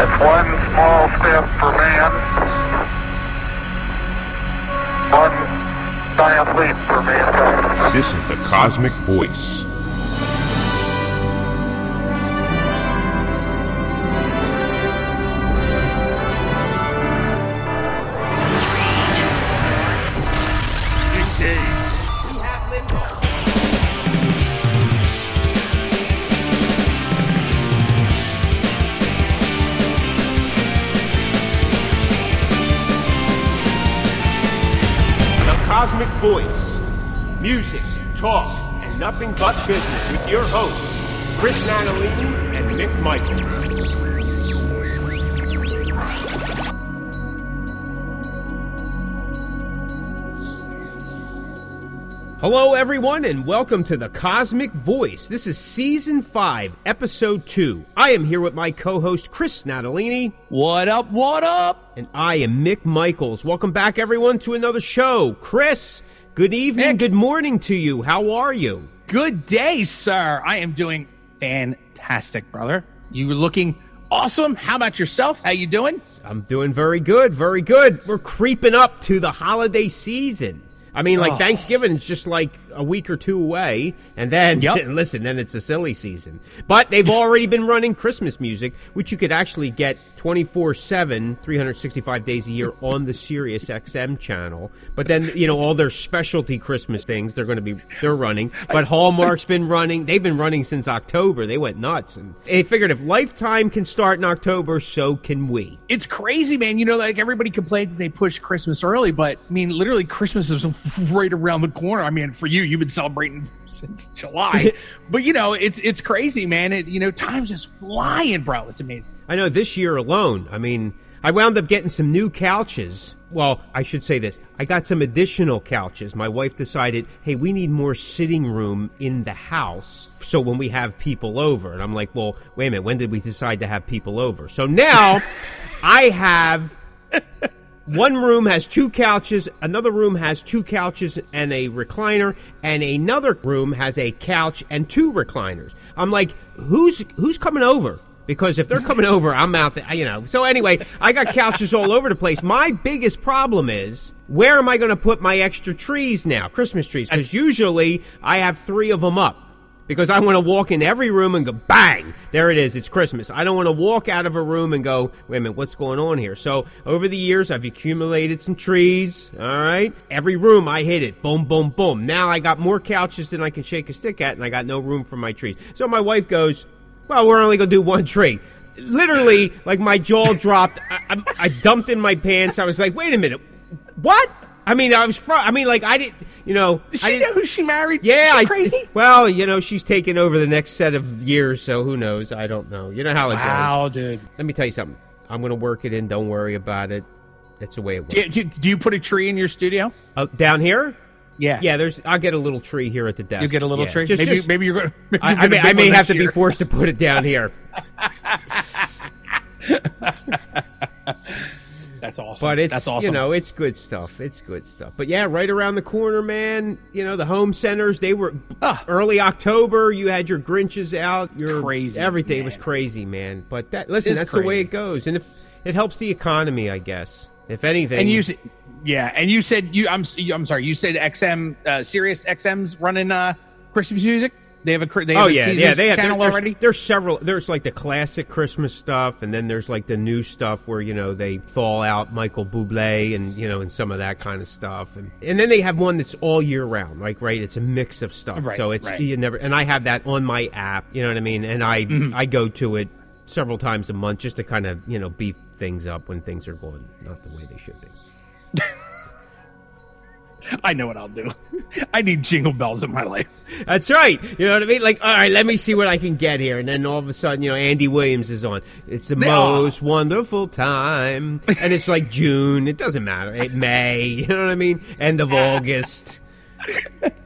It's one small step for man, one giant leap for mankind. This is the Cosmick Voice. Nothing but business with your hosts, Chris Natalini and Mick Michaels. Hello, everyone, and welcome to the Cosmick Voice. This is Season 5, Episode 2. I am here with my co host, Chris Natalini, What up? What up? and I am Mick Michaels. Welcome back, everyone, to another show. Chris, good evening, Mick. good morning to you. How are you? Good day, sir. I am doing fantastic, brother. You looking awesome. How about yourself? How you doing? I'm doing very good, very good. We're creeping up to the holiday season. I mean, like Oh. Thanksgiving is just like a week or two away, and then Yep. listen, then it's a silly season. But they've already been running Christmas music, which you could actually get 24 7, 365 days a year on the Sirius XM channel. But then, you know, all their specialty Christmas things, they're going to be, they're running. But Hallmark's been running. They've been running since October. They went nuts. And they figured if Lifetime can start in October, so can we. It's crazy, man. You know, like everybody complains that they push Christmas early, but I mean, literally, Christmas is right around the corner. I mean, for you, you've been celebrating since July, but you know, it's it's crazy, man. It you know, time's just flying, bro. It's amazing. I know this year alone, I mean, I wound up getting some new couches. Well, I should say this. I got some additional couches. My wife decided, hey, we need more sitting room in the house so when we have people over. And I'm like, well, wait a minute, when did we decide to have people over? So now I have one room has two couches, another room has two couches and a recliner, and another room has a couch and two recliners. I'm like, who's who's coming over? Because if they're coming over, I'm out there, you know. So anyway, I got couches all over the place. My biggest problem is where am I going to put my extra trees now? Christmas trees, because usually I have three of them up because I want to walk in every room and go bang, there it is, it's Christmas. I don't want to walk out of a room and go, wait a minute, what's going on here? So over the years, I've accumulated some trees. All right, every room I hit it, boom, boom, boom. Now I got more couches than I can shake a stick at, and I got no room for my trees. So my wife goes, well, we're only gonna do one tree. Literally, like my jaw dropped. I, I, I dumped in my pants. I was like, wait a minute, what? I mean, I was. Fr- I mean, like I didn't. You know, Does I she know who she married? yeah, I, crazy. Well, you know, she's taking over the next set of years, so who knows? I don't know. You know how it goes. Wow, dude. Let me tell you something. I'm going to work it in. Don't worry about it. That's the way it works. Do you, do you- put a tree in your studio? Uh, down here? Yeah. Yeah, there's. I'll get a little tree here at the desk. You get a little Yeah, tree. Just, maybe just- maybe you're going. to I, I may, I may have to be forced to put it down here. That's awesome. But it's that's awesome. you know it's good stuff. It's good stuff. But yeah, right around the corner, man. You know the home centers. They were Ah. early October. You had your Grinches out. Your Crazy, Everything was crazy, man. But that listen, It's that's the way it goes, and if it helps the economy, I guess. If anything, and you, said- yeah, and you said you. I'm I'm sorry. You said XM, uh, Sirius XM's running uh, Christmas music. They have a they have Oh a yeah, seasons yeah. They have channel there- there's, already. There's several. There's like the classic Christmas stuff, and then there's like the new stuff where you know they thaw out Michael Bublé and you know and some of that kind of stuff, and and then they have one that's all year round. Like right, it's a mix of stuff. Right, so it's right. you never. And I have that on my app. You know what I mean? And I Mm-hmm. I go to it several times a month just to kind of you know beef things up when things are going not the way they should be. I know what I'll do. I need jingle bells in my life. That's right. You know what I mean? Like, all right, let me see what I can get here. And then all of a sudden, you know, Andy Williams is on. It's the They are. most wonderful time. And it's like June. It doesn't matter. It May. You know what I mean? End of August.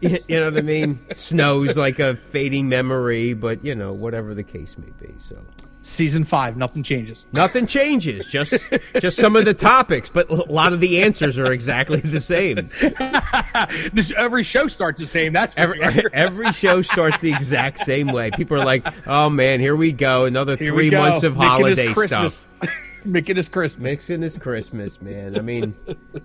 You know what I mean? Snows like a fading memory, but, you know, whatever the case may be. So, Season five, nothing changes. Nothing changes, just just some of the topics, but a lot of the answers are exactly the same. this every show starts the same. That's Every, every show starts the exact same way. People are like, "Oh man, here we go, another Here three go. months of Making holiday stuff." Making us Christmas. Mixing is Christmas, man. I mean,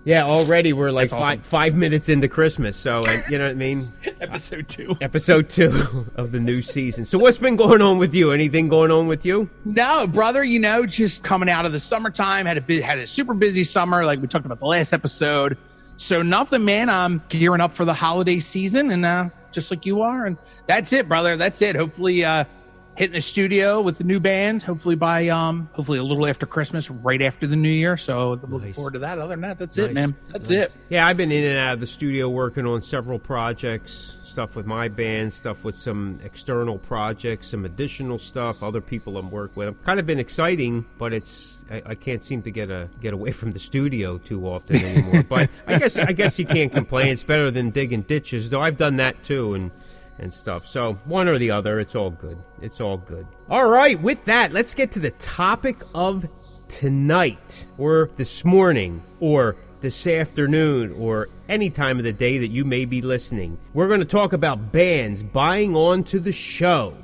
yeah, already we're like awesome. five five minutes into Christmas, so and, you know what I mean. Episode two. Episode two of the new season. So, what's been going on with you? Anything going on with you? No, brother, you know, just coming out of the summertime, had a bit, had a super busy summer, like we talked about the last episode. So nothing, man. I'm gearing up for the holiday season, and uh, just like you are, and that's it, brother. That's it. Hopefully, uh, hitting the studio with the new band. Hopefully by um, hopefully a little after Christmas, right after the New Year. So looking forward to that. Other than that, that's Nice. it, man. That's Nice. it. Yeah, I've been in and out of the studio working on several projects, stuff with my band, stuff with some external projects, some additional stuff, other people I'm working with. have Kind of been exciting, but it's I, I can't seem to get a get away from the studio too often anymore. but I guess I guess you can't complain. It's better than digging ditches, though. I've done that too, and and stuff. So one or the other, it's all good. It's all good. All right, with that, let's get to the topic of tonight or this morning or this afternoon or any time of the day that you may be listening. We're going to talk about bands buying onto the show.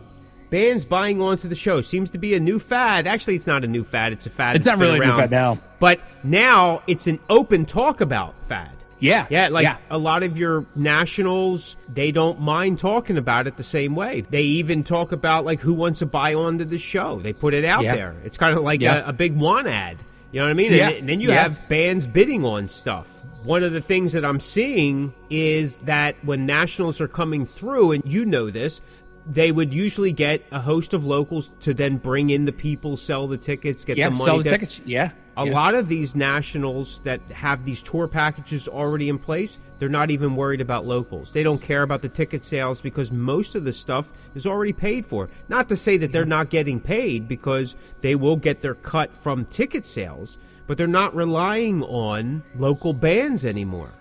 Bands buying onto the show seems to be a new fad. Actually, it's not a new fad. It's a fad. It's that's not really a new fad now. But now it's an open talk about fad. Yeah, Yeah, like yeah. a lot of your nationals, they don't mind talking about it the same way. They even talk about like who wants to buy onto the show. They put it out Yeah. there. It's kind of like Yeah. a, a big want ad. You know what I mean? Yeah. And, and then you have bands bidding on stuff. One of the things that I'm seeing is that when nationals are coming through, and you know this, they would usually get a host of locals to then bring in the people, sell the tickets, get yeah, the money. sell the tickets. Yeah, a yeah. lot of these nationals that have these tour packages already in place, they're not even worried about locals. They don't care about the ticket sales because most of the stuff is already paid for. Not to say that they're not getting paid because they will get their cut from ticket sales, but they're not relying on local bands anymore.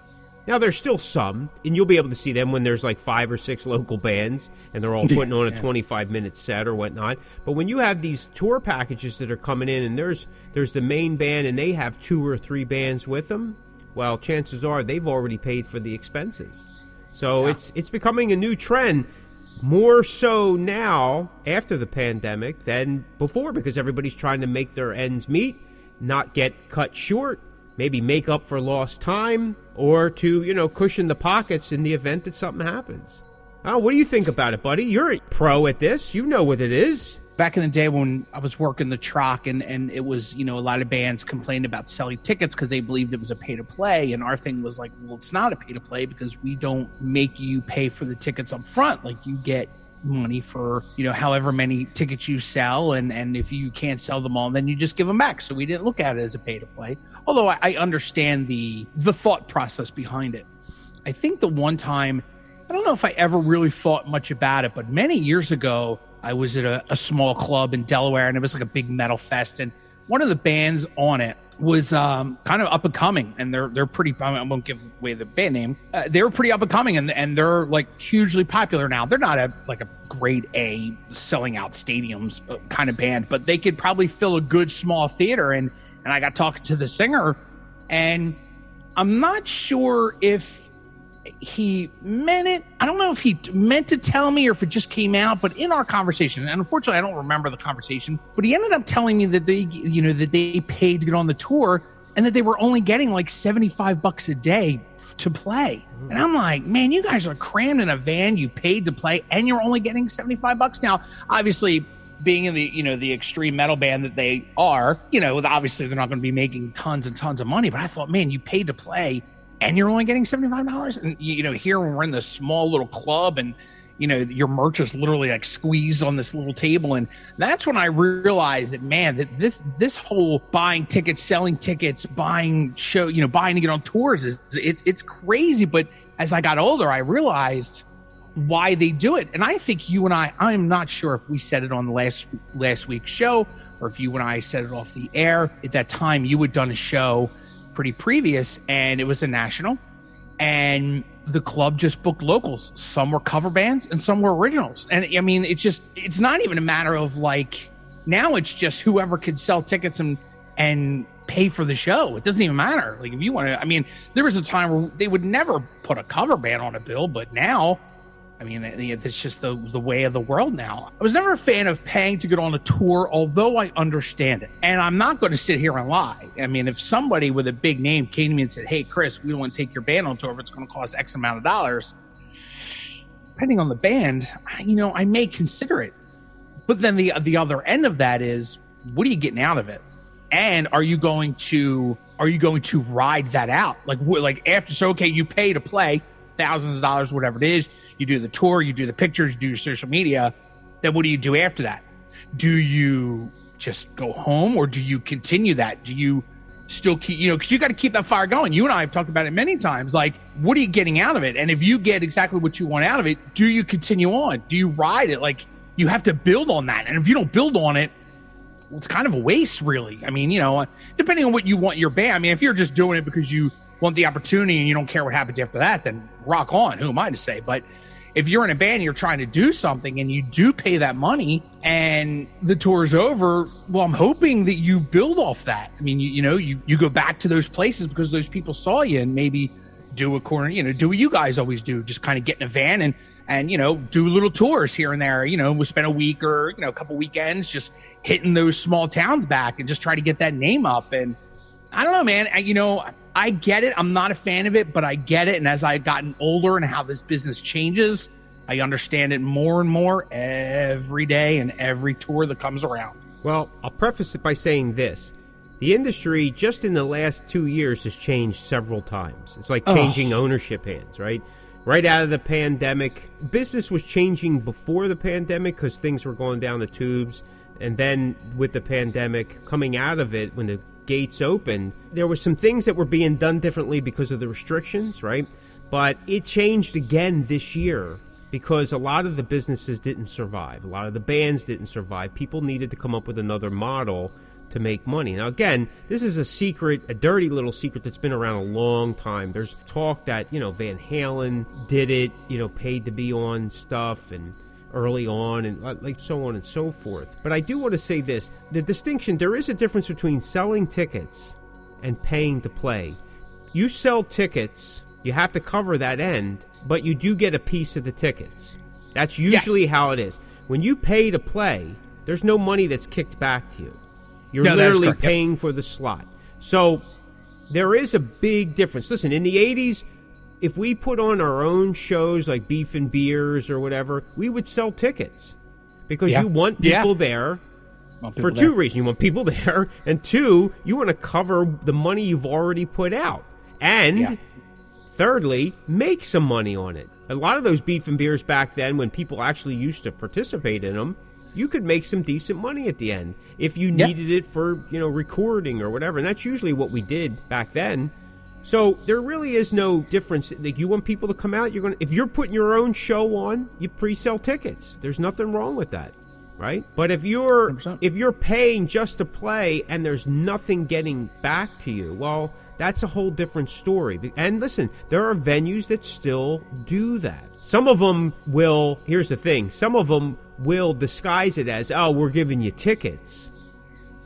Now there's still some, and you'll be able to see them when there's like five or six local bands, and they're all putting on a 25 minute set or whatnot. But when you have these tour packages that are coming in, and there's there's the main band, and they have two or three bands with them, well, chances are they've already paid for the expenses. So it's it's becoming a new trend, more so now after the pandemic than before, because everybody's trying to make their ends meet, not get cut short maybe make up for lost time or to, you know, cushion the pockets in the event that something happens. Oh, what do you think about it, buddy? You're a pro at this. You know what it is. back in the day when I was working the truck and and it was you know a lot of bands complained about selling tickets because they believed it was a pay to play and our thing was like well it's not a pay to play because we don't make you pay for the tickets up front like you get money for you know however many tickets you sell. And and if you can't sell them all then you just give them back. So we didn't look at it as a pay to play. Although I, I understand the the thought process behind it. I think the one time, I don't know if I ever really thought much about it, but many years ago, I was at a, a small club in Delaware and it was like a big metal fest. And one of the bands on it was um, kind of up and coming. And they're, they're pretty, I won't give away the band name. Uh, they were pretty up and coming and, and they're like hugely popular now. They're not a, like a grade A selling out stadiums uh, kind of band, but they could probably fill a good small theater. And, and I got talking to the singer and I'm not sure if he meant it. I don't know if he meant to tell me or if it just came out, but in our conversation, and unfortunately I don't remember the conversation, but he ended up telling me that they, you know, that they paid to get on the tour and that they were only getting like 75 bucks a day to play. Mm-hmm. And I'm like, man, you guys are crammed in a van, you paid to play, and you're only getting 75 bucks. Now, obviously, being in the you know the extreme metal band that they are, you know, obviously they're not going to be making tons and tons of money. But I thought, man, you paid to play, and you're only getting seventy five dollars. And you know, here we're in this small little club, and you know your merch is literally like squeezed on this little table, and that's when I realized that man, that this this whole buying tickets, selling tickets, buying show, you know, buying to get on tours is it's it's crazy. But as I got older, I realized why they do it. And I think you and I, I'm not sure if we said it on the last last week's show or if you and I said it off the air. At that time, you had done a show pretty previous and it was a national. And the club just booked locals. Some were cover bands and some were originals. And I mean, it's just, it's not even a matter of like, Now it's just whoever could sell tickets and and pay for the show. It doesn't even matter. Like if you want to, I mean, there was a time where they would never put a cover band on a bill, but now, I mean, it's just the the way of the world now. I was never a fan of paying to get on a tour, although I understand it. And I'm not going to sit here and lie. I mean, if somebody with a big name came to me and said, "Hey, Chris, we want to take your band on tour, but it's going to cost X amount of dollars," depending on the band, you know, I may consider it. But then the the other end of that is, what are you getting out of it? And are you going to are you going to ride that out? Like like after so okay, you pay to play thousands of dollars, whatever it is. You do the tour, you do the pictures, you do your social media. Then what do you do after that? Do you just go home or do you continue that? Do you still keep, you know, because you got to keep that fire going. You and I have talked about it many times. Like, what are you getting out of it? And if you get exactly what you want out of it, do you continue on? Do you ride it? Like, you have to build on that. And if you don't build on it, it's kind of a waste, really. I mean, you know, depending on what you want your band. I mean, if you're just doing it because you want the opportunity and you don't care what happens after that, then rock on. Who am I to say? But if you're in a band and you're trying to do something and you do pay that money and the tour is over, well, I'm hoping that you build off that. I mean, you, you know, you, you go back to those places because those people saw you and maybe do a corner, you know, do what you guys always do, just kind of get in a van and, and, you know, do little tours here and there, you know, we spend a week or, you know, a couple weekends just hitting those small towns back and just try to get that name up. And I don't know, man, I, you know, I get it. I'm not a fan of it, but I get it. And as I've gotten older and how this business changes, I understand it more and more every day and every tour that comes around. Well, I'll preface it by saying this. The industry just in the last two years has changed several times. It's like changing oh. ownership hands, right? Right out of the pandemic, business was changing before the pandemic because things were going down the tubes. And then with the pandemic coming out of it, when the gates opened, there were some things that were being done differently because of the restrictions, right? But it changed again this year because a lot of the businesses didn't survive. A lot of the bands didn't survive. People needed to come up with another model to make money. Now, again, this is a secret, a dirty little secret that's been around a long time. There's talk that, you know, Van Halen did it, you know, paid to be on stuff and early on and like so on and so forth. But I do want to say this the distinction there is a difference between selling tickets and paying to play. You sell tickets, you have to cover that end, but you do get a piece of the tickets. That's usually yes. how it is. When you pay to play, there's no money that's kicked back to you. You're no, literally paying yep. for the slot. So there is a big difference. Listen, in the 80s, if we put on our own shows like Beef and Beers or whatever, we would sell tickets because yeah. you want people yeah. there want people for two there. reasons. You want people there, and two, you want to cover the money you've already put out. And yeah. thirdly, make some money on it. A lot of those beef and beers back then, when people actually used to participate in them, you could make some decent money at the end if you needed it for you know recording or whatever. And that's usually what we did back then. So there really is no difference. Like you want people to come out, you're going to if you're putting your own show on, you pre-sell tickets. There's nothing wrong with that, right? But if you're 100%. if you're paying just to play and there's nothing getting back to you, well, that's a whole different story. And listen, there are venues that still do that. Some of them will, here's the thing, some of them will disguise it as, "Oh, we're giving you tickets."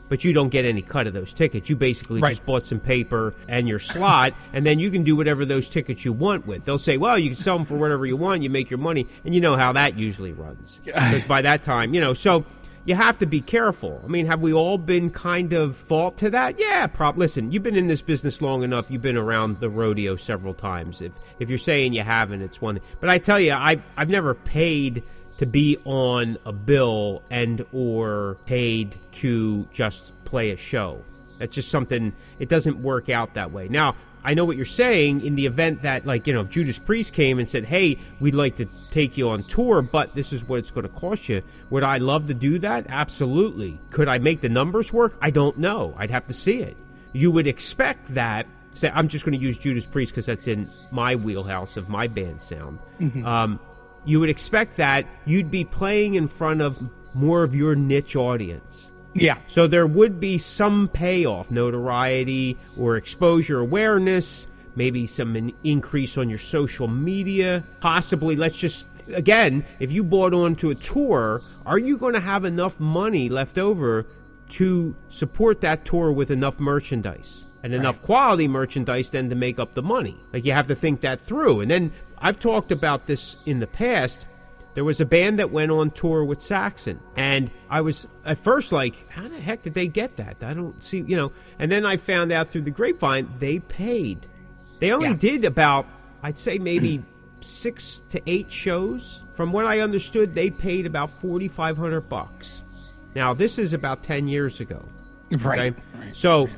But you don't get any cut of those tickets. You basically right. just bought some paper and your slot, and then you can do whatever those tickets you want with. They'll say, well, you can sell them for whatever you want, you make your money, and you know how that usually runs. Because by that time, you know, so you have to be careful. I mean, have we all been kind of fault to that? Yeah, prob. Listen, you've been in this business long enough. You've been around the rodeo several times. If if you're saying you haven't, it's one. But I tell you, I I've never paid to be on a bill and or paid to just play a show. That's just something it doesn't work out that way. Now, I know what you're saying in the event that like, you know, if Judas Priest came and said, "Hey, we'd like to take you on tour, but this is what it's going to cost you." Would I love to do that? Absolutely. Could I make the numbers work? I don't know. I'd have to see it. You would expect that say I'm just going to use Judas Priest because that's in my wheelhouse of my band sound. Mm-hmm. Um, you would expect that you'd be playing in front of more of your niche audience. Yeah. So there would be some payoff, notoriety or exposure awareness, maybe some increase on your social media. Possibly, let's just again, if you bought onto a tour, are you going to have enough money left over to support that tour with enough merchandise? And enough quality merchandise then to make up the money. Like you have to think that through. And then I've talked about this in the past. There was a band that went on tour with Saxon, and I was at first like, "How the heck did they get that?" I don't see, you know. And then I found out through the grapevine they paid. They only Yeah. did about, I'd say maybe six to eight shows. From what I understood, they paid about forty five hundred bucks. Now this is about ten years ago. Right. Okay? So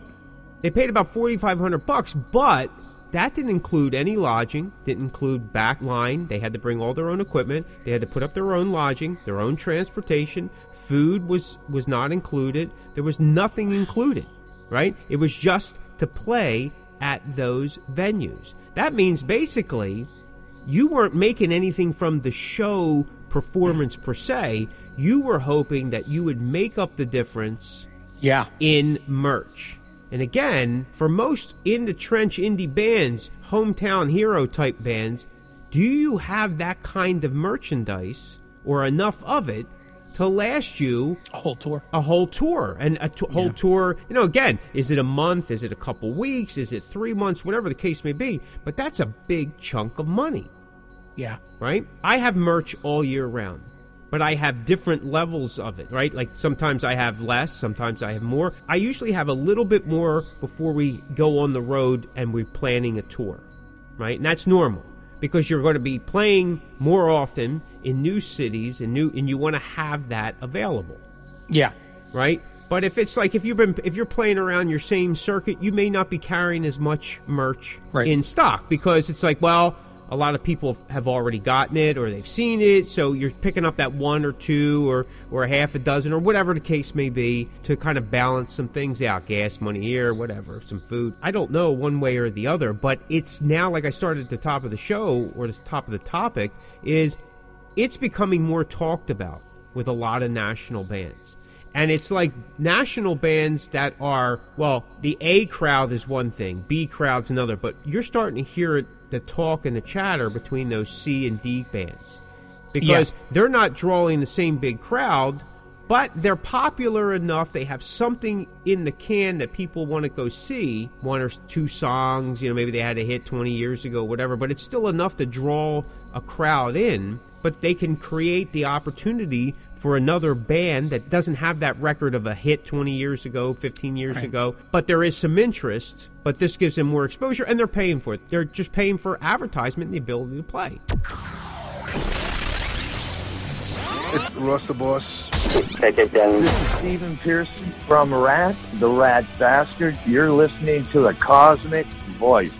they paid about forty five hundred bucks, but that didn't include any lodging, didn't include back line. They had to bring all their own equipment. They had to put up their own lodging, their own transportation. Food was was not included. There was nothing included, right? It was just to play at those venues. That means basically you weren't making anything from the show performance per se. You were hoping that you would make up the difference Yeah. in merch. And again, for most in the trench indie bands, hometown hero type bands, do you have that kind of merchandise or enough of it to last you A whole tour. a whole tour. And a t- whole tour you know again is it a month? Is it a couple weeks? Is it 3 months? Whatever the case may be. But that's a big chunk of money. Yeah. right? I have merch all year round, but I have different levels of it, right? Like sometimes I have less, sometimes I have more. I usually have a little bit more before we go on the road and we're planning a tour, right? And that's normal because you're going to be playing more often in new cities and new and you want to have that available Yeah. right? But if it's like if you've been if you're playing around your same circuit, you may not be carrying as much merch Right. in stock because it's like, well, a lot of people have already gotten it or they've seen it, so you're picking up that one or two or or a half a dozen or whatever the case may be to kind of balance some things out, gas money here, whatever, some food. I don't know one way or the other, but it's now like I started at the top of the show or the top of the topic is it's becoming more talked about with a lot of national bands. And it's like national bands that are, well, the A crowd is one thing, B crowd's another, but you're starting to hear it, the talk and the chatter between those C and D bands. Because Yeah. they're not drawing the same big crowd, but they're popular enough. They have something in the can that people want to go see. One or two songs, you know, maybe they had a hit 20 years ago, whatever, but it's still enough to draw a crowd in. But they can create the opportunity for another band that doesn't have that record of a hit 20 years ago, 15 years Right. ago, but there is some interest. But this gives them more exposure, and they're paying for it. They're just paying for advertisement and the ability to play. It's Ross the Boss. Take it down. Stephen Pearcy from Ratt, the Rat Bastard. You're listening to the Cosmick Voice.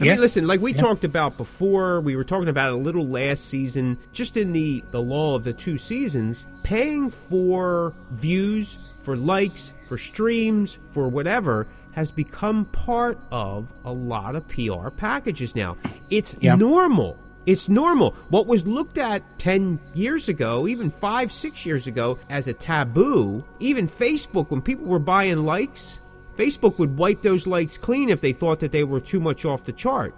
I Yeah. mean, listen, like we talked about before, we were talking about a little last season, just in the, the law of the two seasons, paying for views, for likes, for streams, for whatever, has become part of a lot of PR packages now. It's Yeah. normal. It's normal. What was looked at 10 years ago, even five, six years ago, as a taboo, even Facebook, when people were buying likes, Facebook would wipe those likes clean if they thought that they were too much off the chart.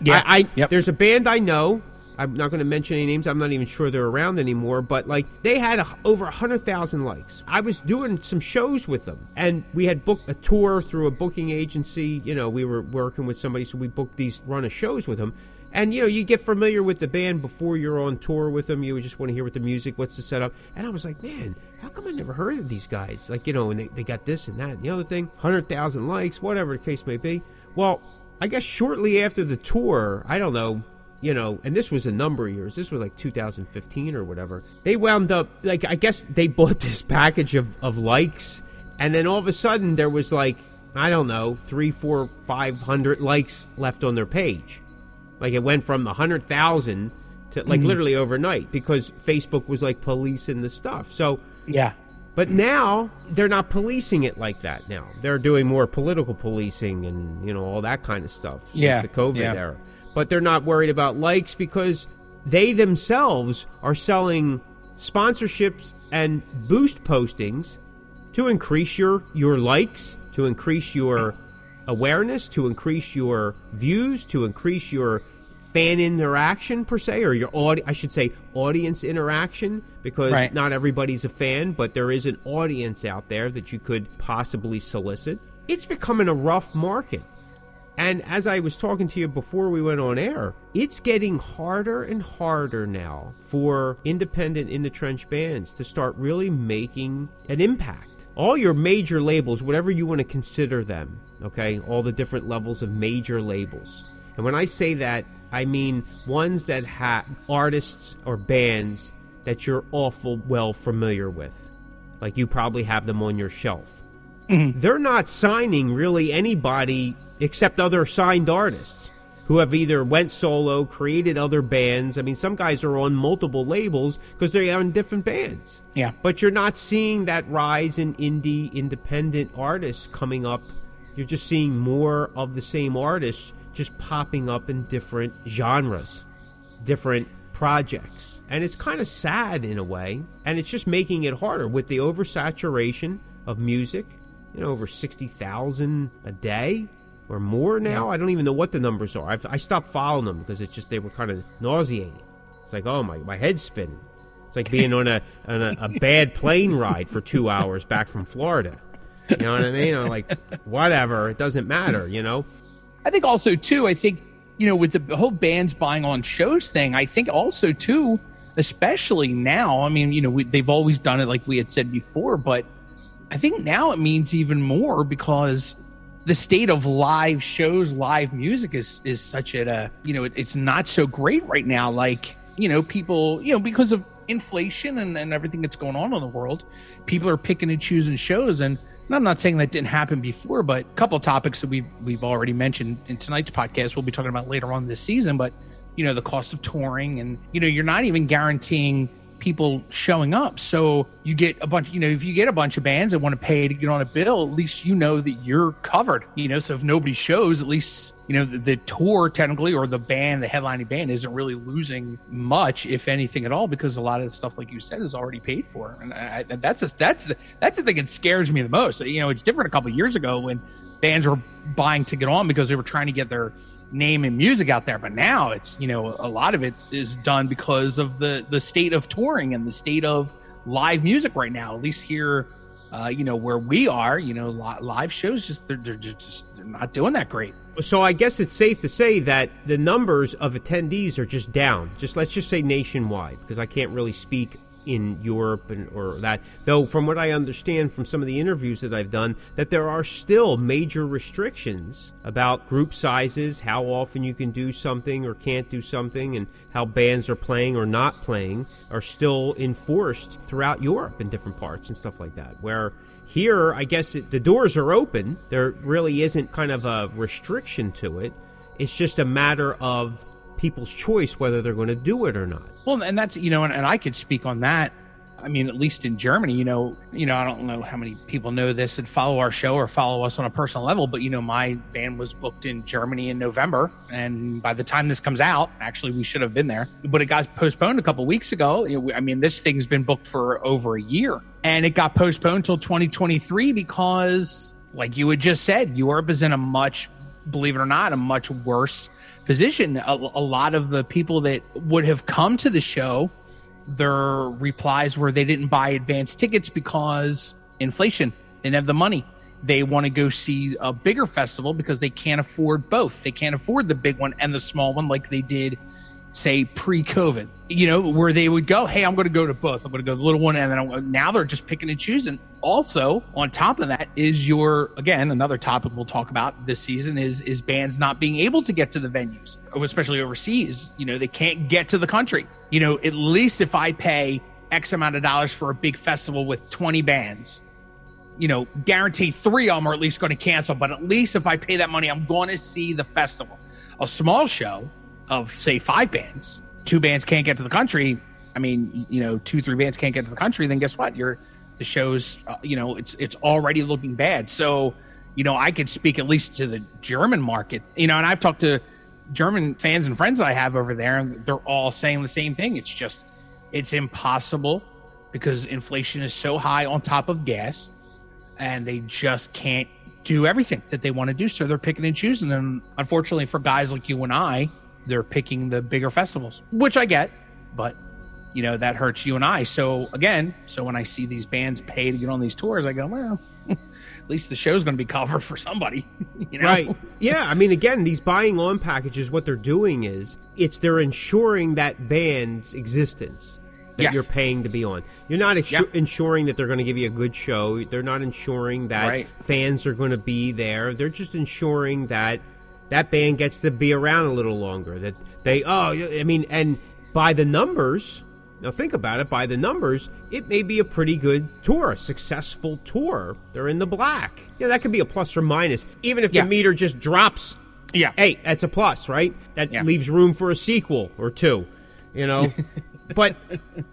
Yeah. I, I Yep. there's a band I know. I'm not going to mention any names. I'm not even sure they're around anymore. But like they had a, over hundred thousand likes. I was doing some shows with them, and we had booked a tour through a booking agency. You know, we were working with somebody, so we booked these run of shows with them. And you know, you get familiar with the band before you're on tour with them. You just want to hear what the music, what's the setup. And I was like, man, how come I never heard of these guys? Like, you know, and they, they got this and that and the other thing, hundred thousand likes, whatever the case may be. Well, I guess shortly after the tour, I don't know, you know, and this was a number of years. This was like 2015 or whatever. They wound up like I guess they bought this package of of likes, and then all of a sudden there was like I don't know three, four, five hundred likes left on their page. Like it went from a hundred thousand to like mm-hmm. literally overnight because Facebook was like policing the stuff. So Yeah. but now they're not policing it like that. Now they're doing more political policing and you know all that kind of stuff since Yeah, the COVID yeah. era. But they're not worried about likes because they themselves are selling sponsorships and boost postings to increase your your likes, to increase your awareness, to increase your views, to increase your fan interaction per se, or your audi- I should say audience interaction, because Right. not everybody's a fan, but there is an audience out there that you could possibly solicit. It's becoming a rough market. And as I was talking to you before we went on air, it's getting harder and harder now for independent in the trench bands to start really making an impact. All your major labels, whatever you want to consider them, okay, all the different levels of major labels. And when I say that, I mean ones that have artists or bands that you're awful well familiar with. Like you probably have them on your shelf mm-hmm. they're not signing really anybody except other signed artists who have either went solo, created other bands. I mean, some guys are on multiple labels because they're on different bands. Yeah. But you're not seeing that rise in indie independent artists coming up. You're just seeing more of the same artists just popping up in different genres, different projects. And it's kind of sad in a way. And it's just making it harder with the oversaturation of music. You know, over 60,000 a day or more now. I don't even know what the numbers are. I've, I stopped following them because it's just they were kind of nauseating. It's like, oh my, my head's spinning. It's like being on a on a, a bad plane ride for two hours back from Florida. You know what I mean? I'm like, whatever, it doesn't matter. You know? I think also too. I think you know with the whole bands buying on shows thing. I think also too, especially now. I mean, you know, we, they've always done it like we had said before, but I think now it means even more because the state of live shows, live music is is such at a you know it, it's not so great right now. Like you know people you know because of inflation and, and everything that's going on in the world, people are picking and choosing shows and. And I'm not saying that didn't happen before, but a couple topics that we've we've already mentioned in tonight's podcast, we'll be talking about later on this season. But you know, the cost of touring, and you know, you're not even guaranteeing people showing up. So you get a bunch, you know, if you get a bunch of bands that want to pay to get on a bill, at least you know that you're covered. You know, so if nobody shows, at least you know the, the tour technically or the band, the headlining band, isn't really losing much, if anything at all, because a lot of the stuff, like you said, is already paid for. And I, I- that's a, that's the, that's the thing that scares me the most. You know, it's different a couple years ago when bands were buying to get on because they were trying to get their name and music out there but now it's you know a lot of it is done because of the the state of touring and the state of live music right now at least here uh you know where we are you know live shows just they're, they're just they're not doing that great So I guess it's safe to say that the numbers of attendees are just down. Just let's just say nationwide, because I can't really speak in Europe and or that. Though from what I understand from some of the interviews that I've done, that there are still major restrictions about group sizes, how often you can do something or can't do something, and how bands are playing or not playing are still enforced throughout Europe in different parts and stuff like that. Where here, I guess it, the doors are open. There really isn't kind of a restriction to it. It's just a matter of people's choice whether they're going to do it or not. Well, and that's you know, and, and I could speak on that. I mean, at least in Germany, you know, you know, I don't know how many people know this and follow our show or follow us on a personal level, but you know, my band was booked in Germany in November, and by the time this comes out, actually, we should have been there, but it got postponed a couple weeks ago. I mean, this thing's been booked for over a year, and it got postponed till 2023 because, like you had just said, Europe is in a much believe it or not, a much worse position. A, a lot of the people that would have come to the show, their replies were they didn't buy advance tickets because inflation. They didn't have the money. They want to go see a bigger festival because they can't afford both. They can't afford the big one and the small one like they did, say, pre-COVID. You know, where they would go, "Hey, I'm going to go to both. I'm going to go to the little one," and then I'm, now they're just picking and choosing. Also, on top of that, is your again another topic we'll talk about this season is is bands not being able to get to the venues, especially overseas. You know, they can't get to the country. You know, at least if I pay X amount of dollars for a big festival with 20 bands, you know, guarantee three of them are at least going to cancel. But at least if I pay that money, I'm going to see the festival. A small show of say five bands, two bands can't get to the country. I mean, you know, two three bands can't get to the country. Then guess what? You're the show's, uh, you know, it's it's already looking bad. So, you know, I could speak at least to the German market. You know, and I've talked to German fans and friends that I have over there, and they're all saying the same thing. It's just it's impossible because inflation is so high on top of gas and they just can't do everything that they want to do. So they're picking and choosing. And unfortunately, for guys like you and I, they're picking the bigger festivals, which I get, but you know that hurts you and I. So again, so when I see these bands pay to get on these tours, I go, well, at least the show's going to be covered for somebody, you know? Right. Yeah. I mean, again, these buying on packages, what they're doing is it's they're ensuring that band's existence that Yes. you're paying to be on. You're not exu- Yep. ensuring that they're going to give you a good show. They're not ensuring that Right. fans are going to be there. They're just ensuring that that band gets to be around a little longer. That they, oh, I mean, and by the numbers, now think about it, by the numbers, it may be a pretty good tour, a successful tour. They're in the black. Yeah, that could be a plus or minus. Even if Yeah. the meter just drops Yeah. hey, that's a plus, right? That Yeah. leaves room for a sequel or two, you know? but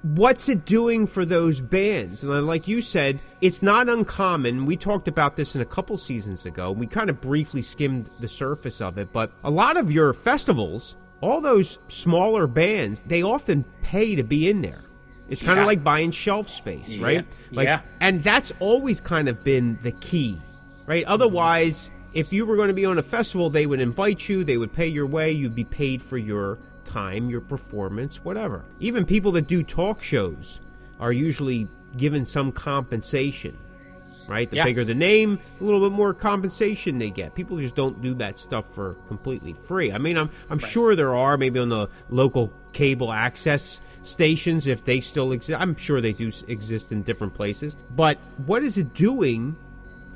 what's it doing for those bands? And like you said, it's not uncommon. We talked about this in a couple seasons ago. We kind of briefly skimmed the surface of it, but a lot of your festivals, all those smaller bands, they often pay to be in there. It's kind of like buying shelf space, right? Like, Yeah. and that's always kind of been the key, right? Otherwise, if you were going to be on a festival, they would invite you, they would pay your way, you'd be paid for your time, your performance, whatever. Even people that do talk shows are usually given some compensation, right? The Yeah. bigger the name, a little bit more compensation they get. People just don't do that stuff for completely free. I mean, I'm I'm sure there are maybe on the local cable access stations if they still exist. I'm sure they do exist in different places. But what is it doing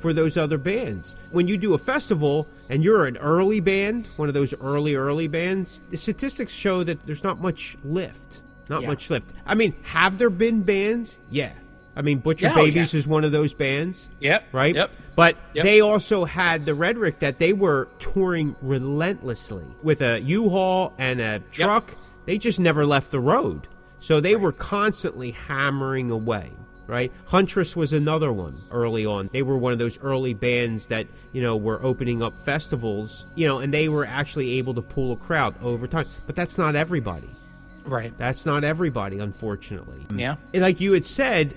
for those other bands. When you do a festival and you're an early band, one of those early, early bands, the statistics show that there's not much lift. Not Yeah. much lift. I mean, have there been bands? Yeah. I mean, Butcher Yeah, Babies yeah. is one of those bands. Yep. Right? Yep. But Yep. they also had the rhetoric that they were touring relentlessly with a U-Haul and a truck. They just never left the road. So they were constantly hammering away, right? Huntress was another one early on. They were one of those early bands that, you know, were opening up festivals, you know, and they were actually able to pull a crowd over time. But that's not everybody. Right. That's not everybody, unfortunately. Mm. Yeah. And like you had said,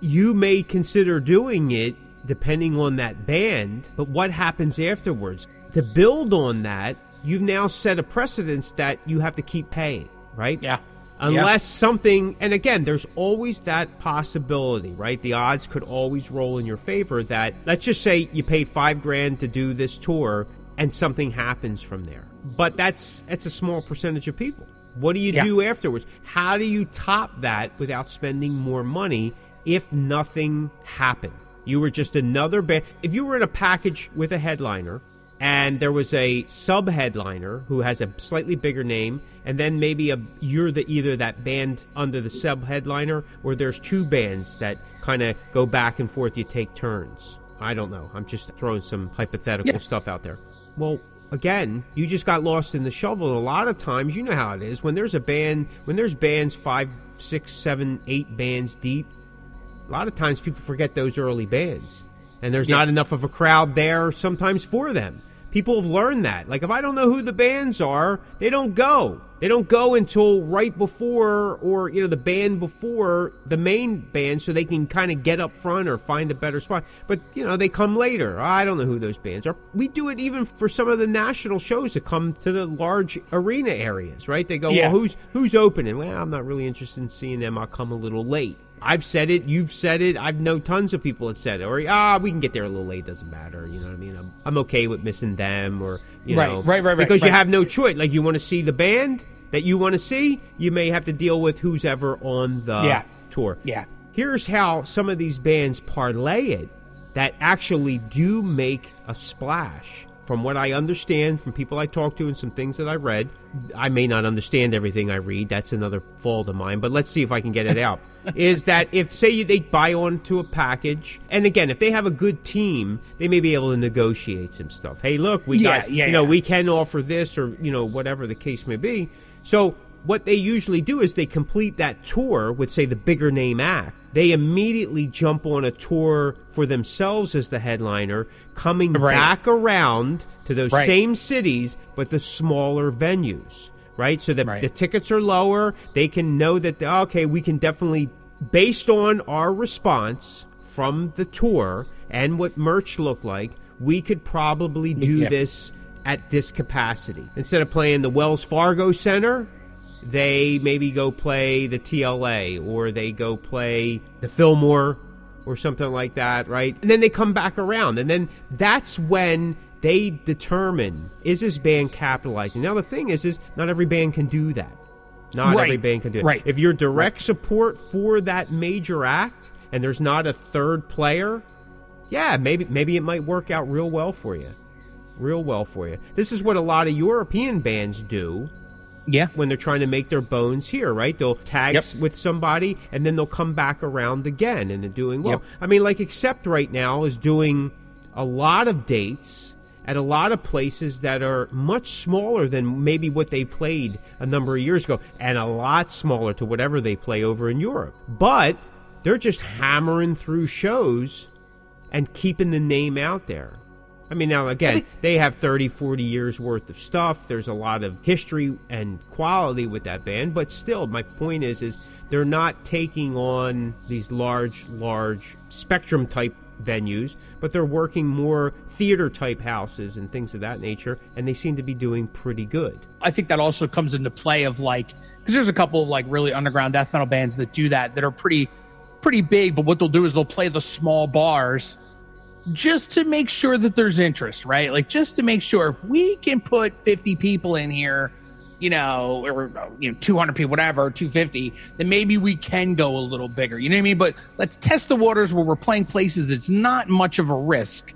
you may consider doing it depending on that band, but what happens afterwards? To build on that, you've now set a precedence that you have to keep paying, right? Yeah. Unless something, and again, there's always that possibility, right? The odds could always roll in your favor that, let's just say you paid five grand to do this tour and something happens from there. But that's, that's a small percentage of people. What do you Yeah. do afterwards? How do you top that without spending more money if nothing happened? You were just another band. If you were in a package with a headliner and there was a sub headliner who has a slightly bigger name, and then maybe a you're the either that band under the sub headliner, or there's two bands that kind of go back and forth. You take turns. I don't know. I'm just throwing some hypothetical Yeah. stuff out there. Well, again, you just got lost in the shovel. And a lot of times, you know how it is when there's a band, when there's bands five, six, seven, eight bands deep. A lot of times, people forget those early bands, and there's not enough of a crowd there sometimes for them. People have learned that. Like, if I don't know who the bands are, they don't go. They don't go until right before, or you know, the band before the main band, so they can kind of get up front or find a better spot. But you know, they come later. I don't know who those bands are. We do it even for some of the national shows that come to the large arena areas, right? They go, Yeah. well, who's who's opening? Well, I'm not really interested in seeing them. I'll come a little late. I've said it. You've said it. I've known tons of people that said it. Or ah, we can get there a little late. Doesn't matter. You know what I mean? I'm, I'm okay with missing them. Or you Right, know, right, right, right, Because you have no choice. Like you want to see the band that you want to see, you may have to deal with who's ever on the Yeah. tour. Yeah. Here's how some of these bands parlay it that actually do make a splash. From what I understand from people I talk to and some things that I read, I may not understand everything I read. That's another fault of mine, but let's see if I can get it out. is that if, say, they buy onto a package, and again, if they have a good team, they may be able to negotiate some stuff. Hey, look, we Yeah, got, yeah, you know, yeah. we can offer this or, you know, whatever the case may be. So what they usually do is they complete that tour with, say, the bigger name act. They immediately jump on a tour for themselves as the headliner, coming Right. back around to those Right. same cities, but the smaller venues, right? So that Right. the tickets are lower. They can know that, okay, we can definitely, based on our response from the tour and what merch looked like, we could probably do Yeah. this at this capacity. Instead of playing the Wells Fargo Center, they maybe go play the TLA or they go play the Fillmore or something like that, right? And then they come back around. And then that's when they determine is this band capitalizing. Now the thing is is not every band can do that. Not Right. every band can do it. Right. If you're direct support for that major act and there's not a third player, yeah, maybe maybe it might work out real well for you. Real well for you. This is what a lot of European bands do Yeah. when they're trying to make their bones here, right? They'll tag Yep. with somebody and then they'll come back around again and they're doing well. Yep. I mean, like Accept right now is doing a lot of dates at a lot of places that are much smaller than maybe what they played a number of years ago and a lot smaller to whatever they play over in Europe. But they're just hammering through shows and keeping the name out there. I mean, now again, they have 30, 40 years worth of stuff. There's a lot of history and quality with that band, but still, my point is, is they're not taking on these large, large spectrum type venues, but they're working more theater type houses and things of that nature, and they seem to be doing pretty good. I think that also comes into play of like because there's a couple of like really underground death metal bands that do that that are pretty pretty big, but what they'll do is they'll play the small bars just to make sure that there's interest, right? Like just to make sure if we can put 50 people in here, you know, or you know 200 people whatever, 250, then maybe we can go a little bigger. You know what I mean? But let's test the waters where we're playing places that's not much of a risk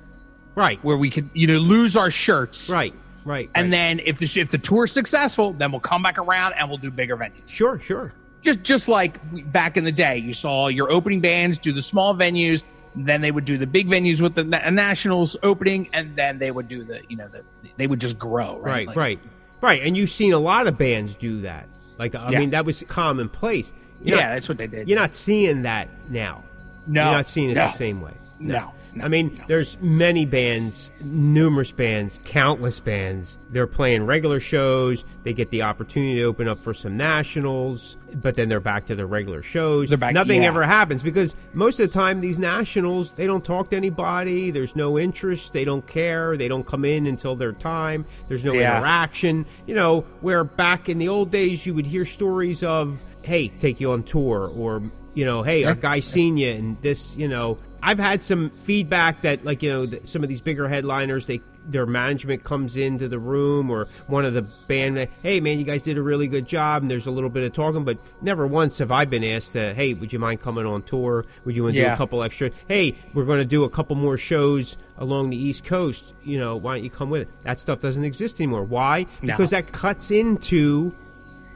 Right, where we could, you know, lose our shirts. right, right. And right. then if the if the tour's successful, then we'll come back around and we'll do bigger venues. sure, sure. Just just like back in the day, you saw your opening bands do the small venues, then they would do the big venues with the na- uh, nationals opening, and then they would do the you know the they would just grow right? Right Like, right. Right and you've seen a lot of bands do that. Like i Yeah. mean that was commonplace. You're yeah not- that's what they did. you're not seeing that now. No, you're not seeing it no. the same way. No, no, i mean no. there's many bands numerous bands countless bands. They're playing regular shows. They get the opportunity to open up for some nationals but then they're back to their regular shows. They're back- nothing yeah. ever happens because most of the time these nationals they don't talk to anybody. There's no interest. They don't care. They don't come in until their time. There's no Yeah. interaction. You know where back in the old days you would hear stories of hey take you on tour or you know hey our guy seen you and this you know i've had some feedback that like you know some of these bigger headliners they their management comes into the room or one of the band hey man you guys did a really good job and there's a little bit of talking but never once have i been asked to hey would you mind coming on tour? Would you want to do a couple extra? Hey we're going to do a couple more shows along the east coast. You know why don't you come with it? That stuff doesn't exist anymore. Why? No. because that cuts into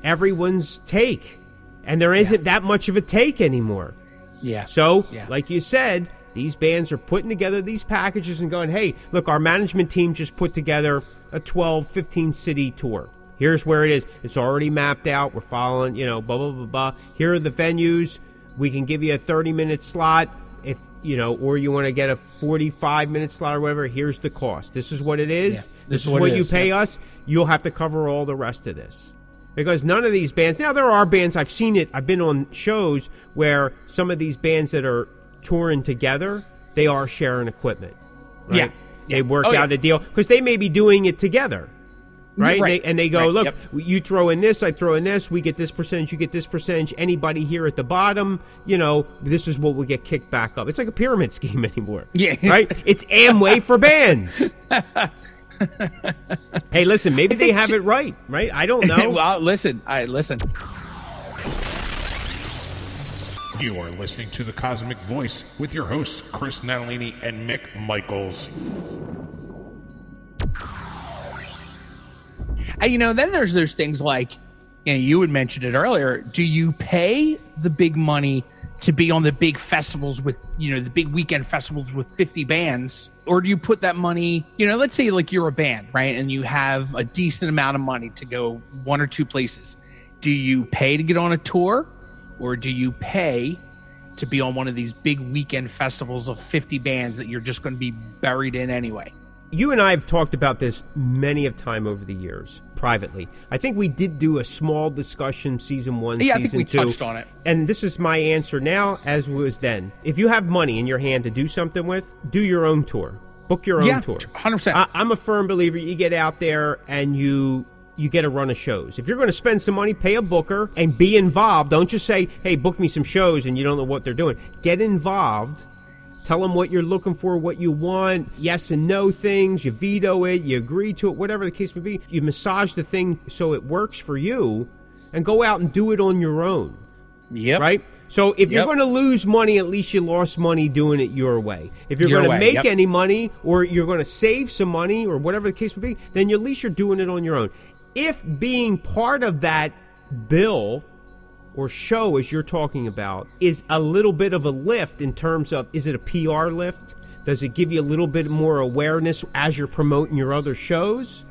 everyone's take and there isn't that much of a take anymore yeah so, Yeah. like you said, these bands are putting together these packages and going, hey, look, our management team just put together a 12, 15 city tour. Here's where it is. It's already mapped out. We're following, you know, blah, blah, blah, blah. Here are the venues. We can give you a 30 minute slot if, you know, or you want to get a 45 minute slot or whatever. Here's the cost. This is what it is. Yeah. This, is what, it you is, pay yeah. us. You'll have to cover all the rest of this because none of these bands now there are bands i've seen it i've been on shows where some of these bands that are touring together they are sharing equipment right? Yeah. they work Oh, yeah. out a deal because they may be doing it together right, Right. And, they, and they go Right. look Yep. you throw in this i throw in this we get this percentage you get this percentage anybody here at the bottom you know this is what we get kicked back up it's like a pyramid scheme anymore Yeah. right it's amway for bands hey listen maybe they have it right right i don't know well, listen, I listen. You are listening to The Cosmick Voice with your hosts, Chris Natalini and Mick Michaels. And, you know, then there's there's things like, you know, you had mentioned it earlier. Do you pay the big money to be on the big festivals with, you know, the big weekend festivals with 50 bands, or do you put that money, you know, let's say like you're a band, right, and you have a decent amount of money to go one or two places. Do you pay to get on a tour, or do you pay to be on one of these big weekend festivals of 50 bands that you're just going to be buried in anyway? You and I have talked about this many of time over the years privately. I think we did do a small discussion season one, Yeah, I think season we two. touched on it. And this is my answer now, as was then. If you have money in your hand to do something with, do your own tour. Book your own Yeah, tour. 100%. I, I'm a firm believer. You get out there and you you get a run of shows. If you're going to spend some money, pay a booker and be involved. Don't just say, "Hey, book me some shows," and you don't know what they're doing. Get involved. Tell them what you're looking for, what you want, yes and no things. You veto it, you agree to it, whatever the case may be. You massage the thing so it works for you, and go out and do it on your own Yep. right? So if you're going to lose money, at least you lost money doing it your way. If you're Your going to make yep. any money or you're going to save some money or whatever the case may be, then at least you're doing it on your own. If being part of that bill or show, as you're talking about, is a little bit of a lift in terms of is it a PR lift? Does it give you a little bit more awareness as you're promoting your other shows?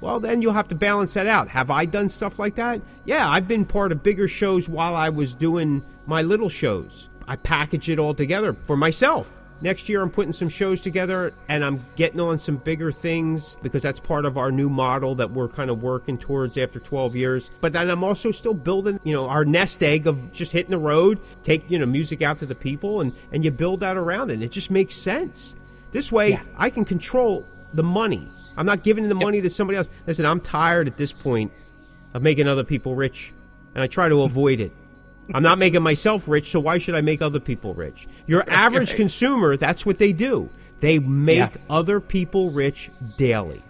Well, then you'll have to balance that out. Have I done stuff like that? Yeah, I've been part of bigger shows while I was doing my little shows. I package it all together for myself. Next year, I'm putting some shows together and I'm getting on some bigger things because that's part of our new model that we're kind of working towards after 12 years. But then I'm also still building, you know, our nest egg of just hitting the road, take, you know, music out to the people and, and you build that around it. And it just makes sense. This way, Yeah. I can control the money. I'm not giving the money to somebody else. Listen, I'm tired at this point of making other people rich, and I try to avoid it. I'm not making myself rich, so why should I make other people rich? Your average Right. consumer, that's what they do. They make Yeah. other people rich daily.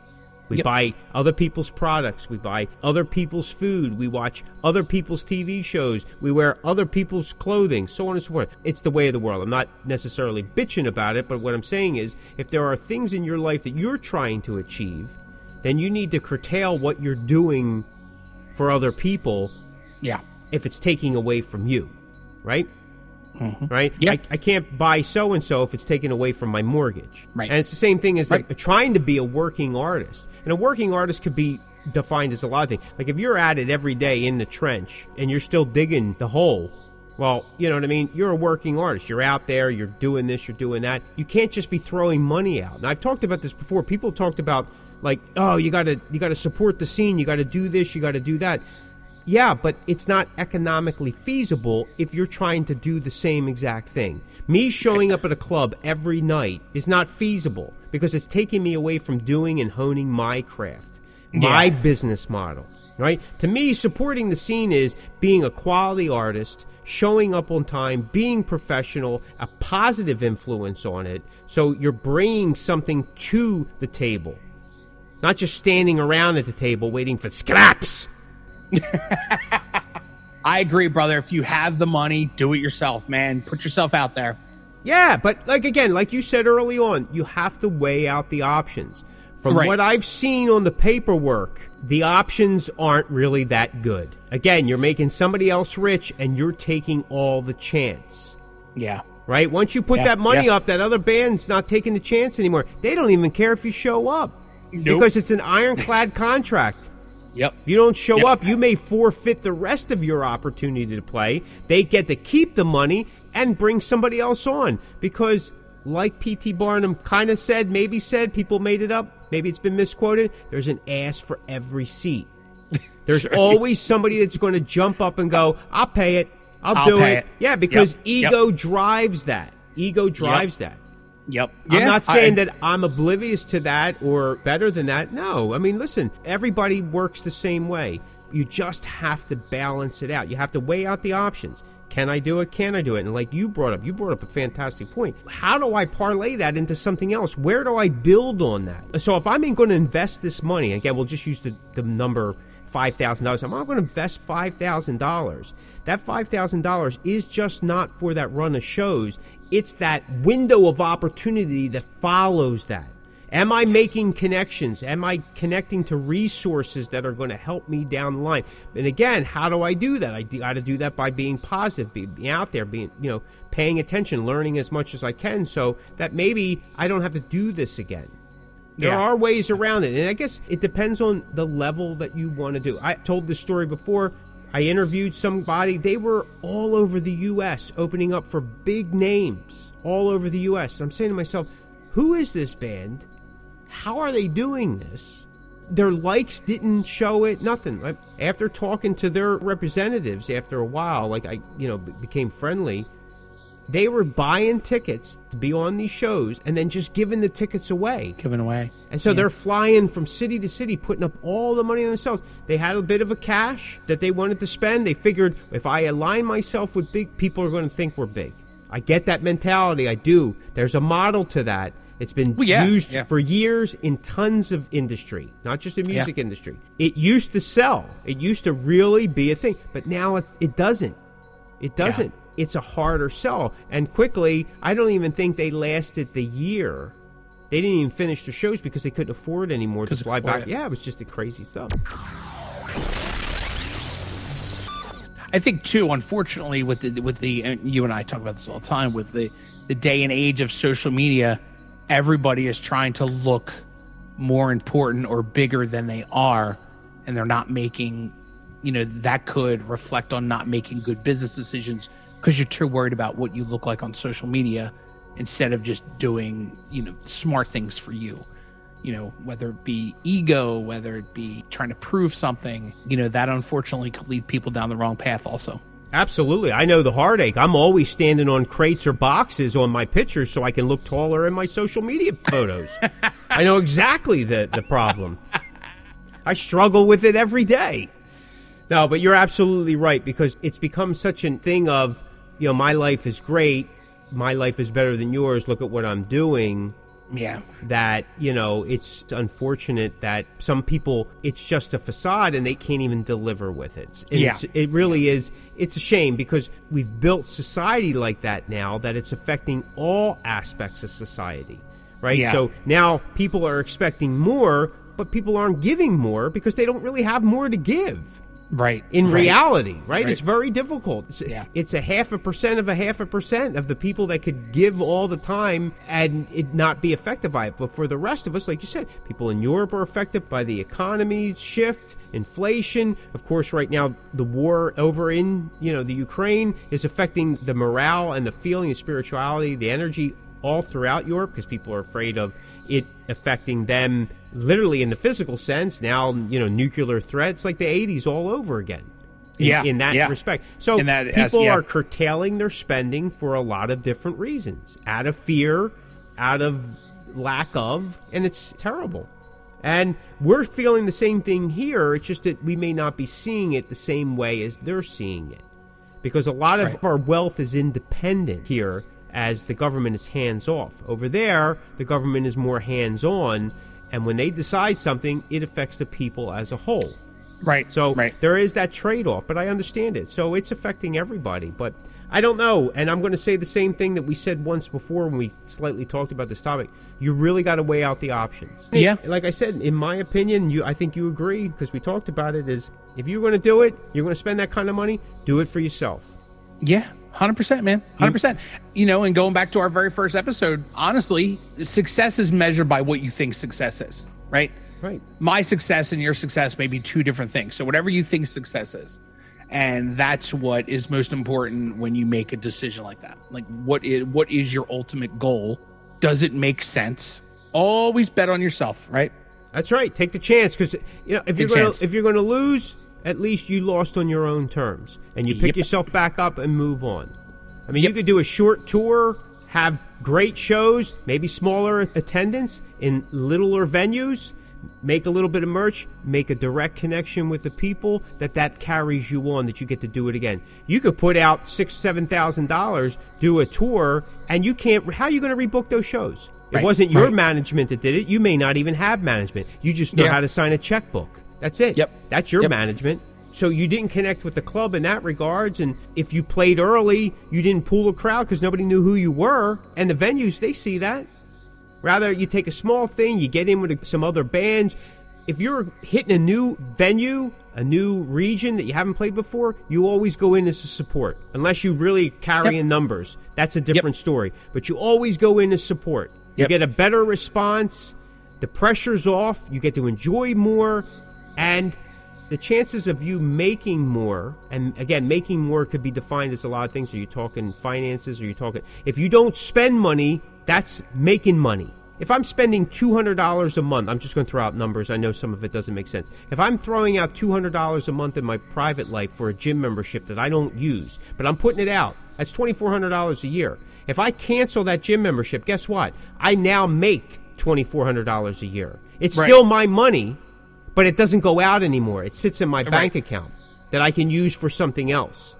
We Yep. buy other people's products. We buy other people's food. We watch other people's TV shows. We wear other people's clothing, so on and so forth. It's the way of the world. I'm not necessarily bitching about it, but what I'm saying is if there are things in your life that you're trying to achieve, then you need to curtail what you're doing for other people Yeah. If it's taking away from you, right? Mm-hmm. Right? Yeah. I, I can't buy so and so if it's taken away from my mortgage. Right. And it's the same thing as Right. like, trying to be a working artist. And a working artist could be defined as a lot of things. Like if you're at it every day in the trench and you're still digging the hole, well, you know what I mean? You're a working artist. You're out there, you're doing this, you're doing that. You can't just be throwing money out. And I've talked about this before. People talked about like, oh, you got to you got to support the scene, you got to do this, you got to do that. Yeah, but it's not economically feasible if you're trying to do the same exact thing. Me showing up at a club every night is not feasible because it's taking me away from doing and honing my craft, my Yeah. business model, right? To me, supporting the scene is being a quality artist, showing up on time, being professional, a positive influence on it. So you're bringing something to the table, not just standing around at the table waiting for scraps. I agree, brother. If you have the money, do it yourself, man. Put yourself out there. Yeah, but like again, like you said early on, you have to weigh out the options. From Right. what I've seen on the paperwork, the options aren't really that good. Again, you're making somebody else rich and you're taking all the chance. Yeah. Right? Once you put Yeah, that money yeah. up, that other band's not taking the chance anymore. They don't even care if you show up. Nope. Because it's an ironclad contract. Yep. If you don't show Yep. up, you may forfeit the rest of your opportunity to play. They get to keep the money and bring somebody else on because, like P.T. Barnum kind of said, maybe said, people made it up, maybe it's been misquoted. There's an ass for every seat. There's always somebody that's going to jump up and go, "I'll pay it. I'll, I'll do it." it. Yeah, because Yep. ego drives that. Ego drives that. Yep. I'm not saying I- that I'm oblivious to that or better than that. No. I mean, listen, everybody works the same way. You just have to balance it out. You have to weigh out the options. Can I do it? Can I do it? And like you brought up, you brought up a fantastic point. How do I parlay that into something else? Where do I build on that? So if I'm going to invest this money, again, we'll just use the, the number five thousand dollars. I'm not going to invest five thousand dollars. That five thousand dollars is just not for that run of shows. It's that window of opportunity that follows that. Am I making connections? Am I connecting to resources that are going to help me down the line? And again, how do I do that? I got to do that by being positive, being out there, being you know, paying attention, learning as much as I can, so that maybe I don't have to do this again. There Yeah. are ways around it, and I guess it depends on the level that you want to do. I told this story before. I interviewed somebody. They were all over the U.S., opening up for big names all over the U.S. And I'm saying to myself, who is this band? How are they doing this? Their likes didn't show it. Nothing. After talking to their representatives, after a while, like I, you know, became friendly. They were buying tickets to be on these shows and then just giving the tickets away. Giving away. And so they're flying from city to city, putting up all the money themselves. They had a bit of a cash that they wanted to spend. They figured if I align myself with big, people are going to think we're big. I get that mentality. I do. There's a model to that. It's been Well, yeah, used yeah. for years in tons of industry, not just the music industry. It used to sell. It used to really be a thing, but now it, it doesn't. It doesn't. It's a harder sell. And quickly, I don't even think they lasted the year. They didn't even finish the shows because they couldn't afford anymore to fly back. it. Yeah, it was just a crazy stuff. I think too, unfortunately, with the with the and you and I talk about this all the time with the the day and age of social media, everybody is trying to look more important or bigger than they are, and they're not making, you know, that could reflect on not making good business decisions because you're too worried about what you look like on social media instead of just doing, you know, smart things for you you know, whether it be ego, whether it be trying to prove something, you know, that unfortunately could lead people down the wrong path also. Absolutely. I know the heartache. I'm always standing on crates or boxes on my pictures so I can look taller in my social media photos. I know exactly the, the problem. I struggle with it every day. No, but you're absolutely right because it's become such a thing of, you know, my life is great. My life is better than yours. Look at what I'm doing Yeah. that you know it's unfortunate that some people it's just a facade and they can't even deliver with it and Yeah. it's, it really is it's a shame because we've built society like that now that it's affecting all aspects of society right Yeah. so now people are expecting more but people aren't giving more because they don't really have more to give Right. in Right. reality, right? Right. It's very difficult. It's, Yeah. it's a half a percent of a half a percent of the people that could give all the time and it not be affected by it. But for the rest of us, like you said, people in Europe are affected by the economy shift, inflation. Of course, right now the war over in you know the Ukraine is affecting the morale and the feeling and spirituality, the energy all throughout Europe because people are afraid of it affecting them literally in the physical sense. Now, you know, nuclear threats like the 80s all over again. In, Yeah, in that yeah. respect. So In that as- people yeah. are curtailing their spending for a lot of different reasons out of fear, out of lack of, and it's terrible. And we're feeling the same thing here. It's just that we may not be seeing it the same way as they're seeing it. Because a lot of Right. our wealth is independent here as the government is hands off. Over there, the government is more hands on. And when they decide something, it affects the people as a whole. Right. So right. there is that trade off, but I understand it. So it's affecting everybody. But I don't know. And I'm going to say the same thing that we said once before when we slightly talked about this topic. You really got to weigh out the options. Yeah. Like I said, in my opinion, you I think you agree because we talked about it is if you're going to do it, you're going to spend that kind of money, do it for yourself. Yeah, hundred percent, man, hundred percent. You know, and going back to our very first episode, honestly, success is measured by what you think success is, right? Right. My success and your success may be two different things. So whatever you think success is, and that's what is most important when you make a decision like that. Like, what is what is your ultimate goal? Does it make sense? Always bet on yourself, right? That's right. Take the chance because you know if you're gonna, if you're going to lose, at least you lost on your own terms and you pick Yep. yourself back up and move on. I mean, you could do a short tour, have great shows, maybe smaller attendance in littler venues, make a little bit of merch, make a direct connection with the people that that carries you on that you get to do it again. You could put out six, seven thousand dollars, do a tour, and you can't. How are you going to rebook those shows? It wasn't your right. management that did it. You may not even have management. You just know Yeah. how to sign a checkbook. That's it. Yep. That's your Yep. management. So you didn't connect with the club in that regards, and if you played early, you didn't pull a crowd because nobody knew who you were. And the venues they see that. Rather, you take a small thing, you get in with some other bands. If you're hitting a new venue, a new region that you haven't played before, you always go in as a support. Unless you really carry Yep. in numbers. That's a different story. But you always go in as support. You Yep. get a better response, the pressure's off, you get to enjoy more, and the chances of you making more, and again, making more could be defined as a lot of things. Are you talking finances? Are you talking. If you don't spend money, that's making money. if I'm spending $200 a month, I'm just going to throw out numbers. I know some of it doesn't make sense. If I'm throwing out $200 a month in my private life for a gym membership that I don't use, but I'm putting it out, that's $2,400 a year. If I cancel that gym membership, guess what? I now make $2,400 a year. It's Right. still my money, but it doesn't go out anymore. It sits in my Right. bank account that I can use for something else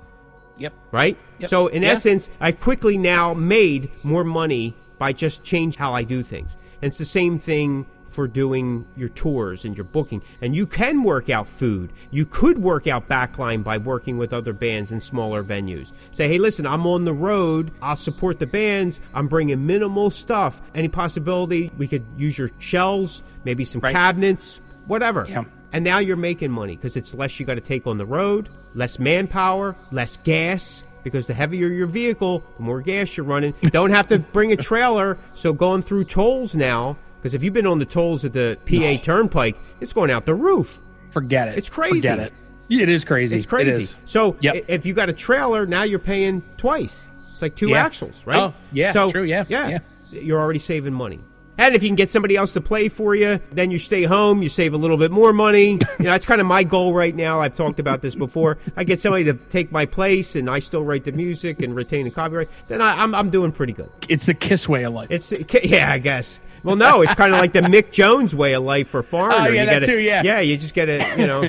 Yep. right? Yep. So in Yeah. essence, I've quickly now made more money by just change how I do things. And it's the same thing for doing your tours and your booking. And you can work out food. You could work out backline by working with other bands in smaller venues. Say, hey, listen, I'm on the road. I'll support the bands. I'm bringing minimal stuff. Any possibility we could use your shelves, maybe some Right. cabinets, whatever. Yeah. And now you're making money because it's less you got to take on the road, less manpower, less gas. Because the heavier your vehicle, the more gas you're running. Don't have to bring a trailer. So going through tolls now, because if you've been on the tolls at the PA Turnpike, it's going out the roof. Forget it. It's crazy. Forget it. It is crazy. It's crazy. It is. So Yep. if you got a trailer, now you're paying twice. It's like two Yeah. axles, right? Oh, yeah, So, true, yeah, yeah, yeah. You're already saving money. And if you can get somebody else to play for you, then you stay home, you save a little bit more money. You know, that's kind of my goal right now. I've talked about this before. I get somebody to take my place and I still write the music and retain the copyright, then I, I'm, I'm doing pretty good. It's the kiss way of life. It's yeah, I guess. Well, no, it's kind of like the Mick Jones way of life for oh, foreigner. Oh, yeah, you that gotta- too, yeah. yeah. You just get to you know.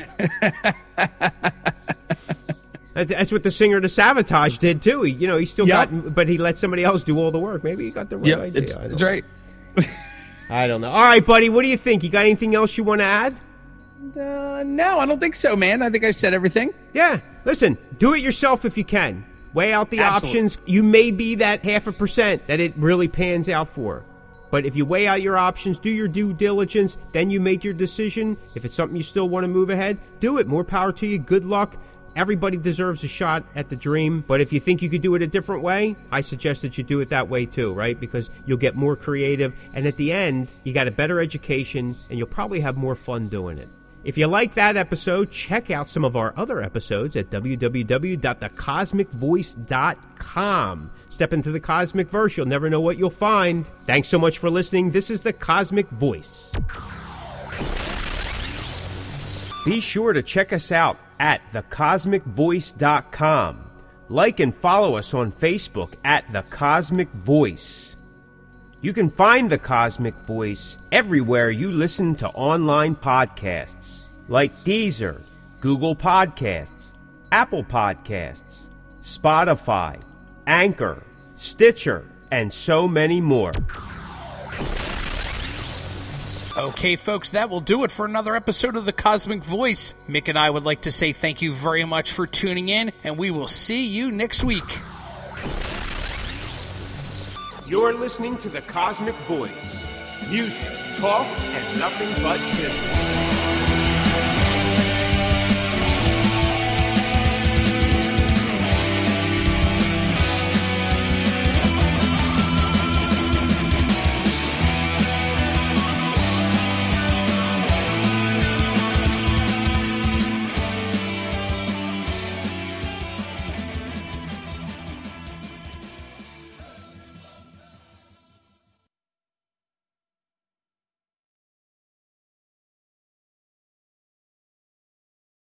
That's, that's what the singer to Sabotage did too. He, you know, he still Yep. got, but he let somebody else do all the work. Maybe he got the right Yep, idea. it's, it's right. I don't know. All right, buddy, what do you think? You got anything else you want to add? Uh, no, I don't think so, man. I think I've said everything. Yeah, listen, do it yourself if you can. Weigh out the Absolutely. options. You may be that half a percent that it really pans out for. But if you weigh out your options, do your due diligence, then you make your decision. If it's something you still want to move ahead, do it. More power to you. Good luck. Everybody deserves a shot at the dream. But if you think you could do it a different way, I suggest that you do it that way too, right? Because you'll get more creative. And at the end, you got a better education and you'll probably have more fun doing it. If you like that episode, check out some of our other episodes at www.thecosmickvoice.com. Step into the Cosmickverse, you'll never know what you'll find. Thanks so much for listening. This is The Cosmick Voice. Be sure to check us out at thecosmickvoice.com. Like and follow us on Facebook at The Cosmick Voice. You can find The Cosmick Voice everywhere you listen to online podcasts, like Deezer, Google Podcasts, Apple Podcasts, Spotify, Anchor, Stitcher, and so many more. Okay, folks, that will do it for another episode of The Cosmick Voice. Mick and I would like to say thank you very much for tuning in, and we will see you next week. You're listening to The Cosmick Voice. Music, talk, and nothing but business.